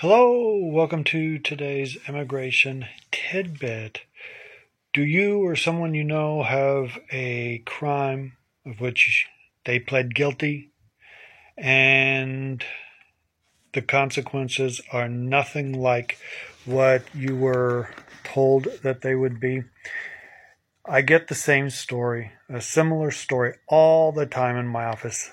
Hello, welcome to today's immigration tidbit. Do you or someone you know have a crime of which they pled guilty and the consequences are nothing like what you were told that they would be? I get the same story, a similar story all the time in my office.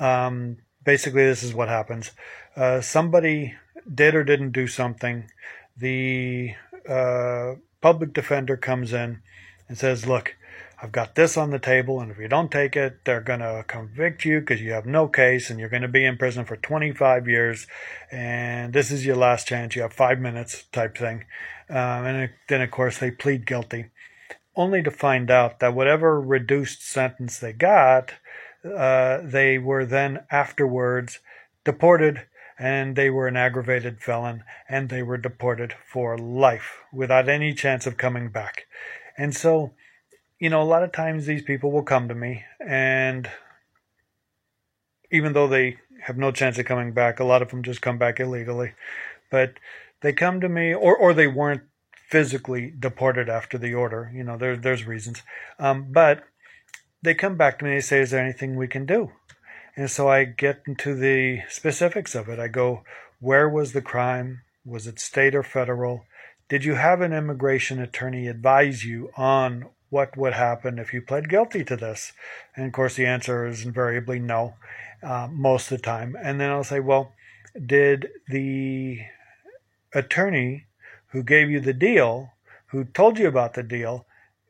Um, basically, this is what happens. Uh, somebody did or didn't do something, the uh, public defender comes in and says, Look, I've got this on the table, and if you don't take it, they're going to convict you because you have no case and you're going to be in prison for 25 years, and this is your last chance. You have five minutes, type thing. Um, and then, of course, they plead guilty, only to find out that whatever reduced sentence they got, uh, they were then afterwards deported and they were an aggravated felon and they were deported for life without any chance of coming back. And so, you know, a lot of times these people will come to me and even though they have no chance of coming back, a lot of them just come back illegally. But they come to me or, or they weren't physically deported after the order. You know, there, there's reasons. Um, but they come back to me and they say, Is there anything we can do? And so I get into the specifics of it. I go, where was the crime? Was it state or federal? Did you have an immigration attorney advise you on what would happen if you pled guilty to this? And of course, the answer is invariably no, uh, most of the time. And then I'll say, well, did the attorney who gave you the deal, who told you about the deal,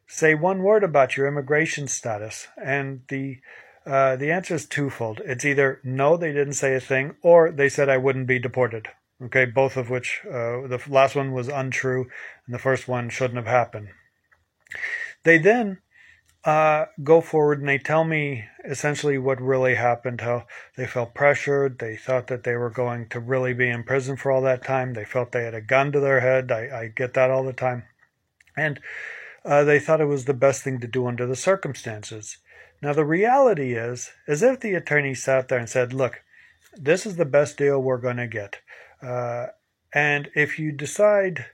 say one word about your immigration status? And the uh, the answer is twofold. It's either no, they didn't say a thing, or they said I wouldn't be deported. Okay, both of which, uh, the last one was untrue, and the first one shouldn't have happened. They then uh, go forward and they tell me essentially what really happened, how they felt pressured. They thought that they were going to really be in prison for all that time. They felt they had a gun to their head. I, I get that all the time. And uh, they thought it was the best thing to do under the circumstances. Now, the reality is, as if the attorney sat there and said, Look, this is the best deal we're going to get. Uh, and if you decide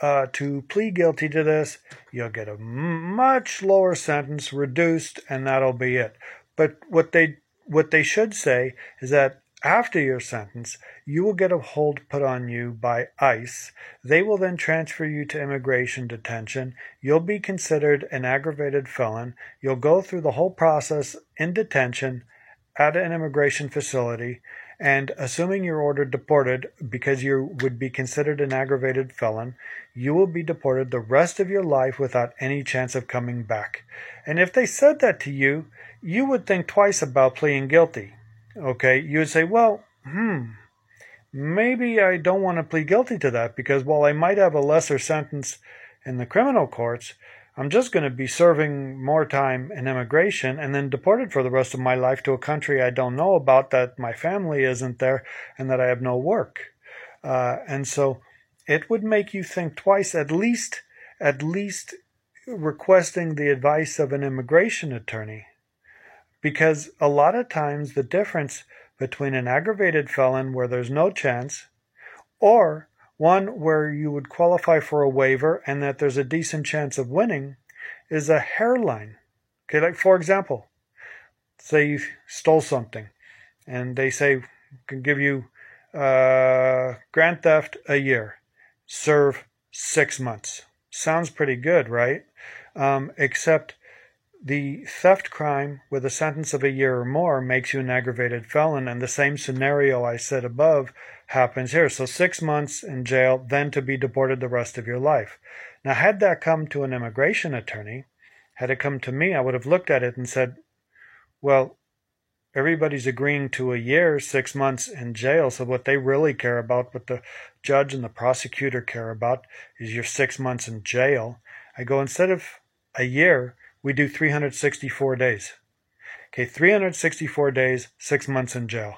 uh, to plead guilty to this, you'll get a much lower sentence, reduced, and that'll be it. But what they what they should say is that after your sentence, you will get a hold put on you by ICE. They will then transfer you to immigration detention. You'll be considered an aggravated felon. You'll go through the whole process in detention at an immigration facility. And assuming you're ordered deported because you would be considered an aggravated felon, you will be deported the rest of your life without any chance of coming back. And if they said that to you, you would think twice about pleading guilty okay, you would say, well, hmm, maybe I don't want to plead guilty to that because while I might have a lesser sentence in the criminal courts, I'm just going to be serving more time in immigration and then deported for the rest of my life to a country I don't know about, that my family isn't there, and that I have no work. Uh, and so it would make you think twice, at least, at least requesting the advice of an immigration attorney because a lot of times the difference between an aggravated felon where there's no chance or one where you would qualify for a waiver and that there's a decent chance of winning is a hairline. Okay, like for example, say you stole something and they say can give you uh, grand theft a year, serve six months. Sounds pretty good, right? Um, except the theft crime with a sentence of a year or more makes you an aggravated felon, and the same scenario I said above happens here. So, six months in jail, then to be deported the rest of your life. Now, had that come to an immigration attorney, had it come to me, I would have looked at it and said, well, everybody's agreeing to a year, six months in jail. So, what they really care about, what the judge and the prosecutor care about, is your six months in jail. I go, instead of a year, we do 364 days. Okay, 364 days, six months in jail.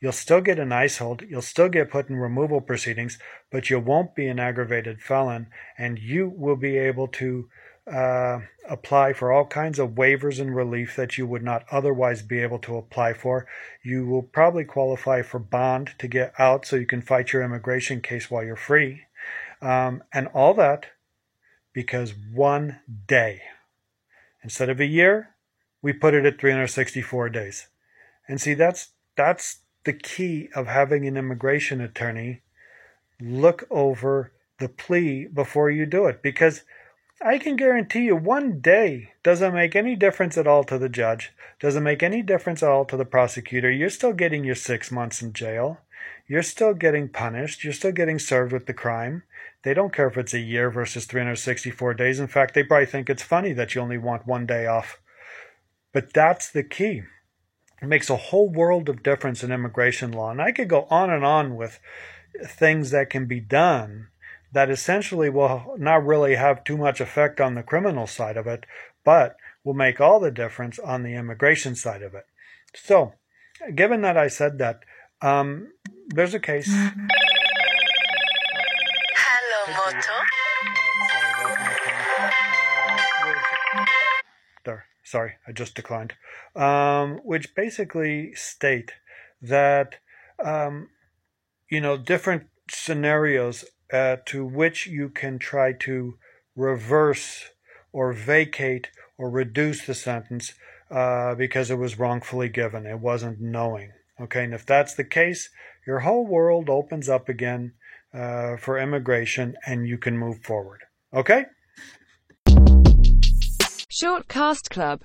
You'll still get an ICE hold, you'll still get put in removal proceedings, but you won't be an aggravated felon, and you will be able to uh, apply for all kinds of waivers and relief that you would not otherwise be able to apply for. You will probably qualify for bond to get out so you can fight your immigration case while you're free. Um, and all that because one day, instead of a year, we put it at 364 days. And see, that's, that's the key of having an immigration attorney look over the plea before you do it because I can guarantee you one day doesn't make any difference at all to the judge, doesn't make any difference at all to the prosecutor. You're still getting your six months in jail. You're still getting punished. You're still getting served with the crime. They don't care if it's a year versus 364 days. In fact, they probably think it's funny that you only want one day off. But that's the key. It makes a whole world of difference in immigration law. And I could go on and on with things that can be done that essentially will not really have too much effect on the criminal side of it, but will make all the difference on the immigration side of it. So, given that I said that, um, there's a case. Sorry, I just declined. Um, which basically state that um, you know different scenarios uh, to which you can try to reverse or vacate or reduce the sentence uh, because it was wrongfully given. It wasn't knowing. Okay, and if that's the case, your whole world opens up again uh, for immigration and you can move forward. Okay? Shortcast Club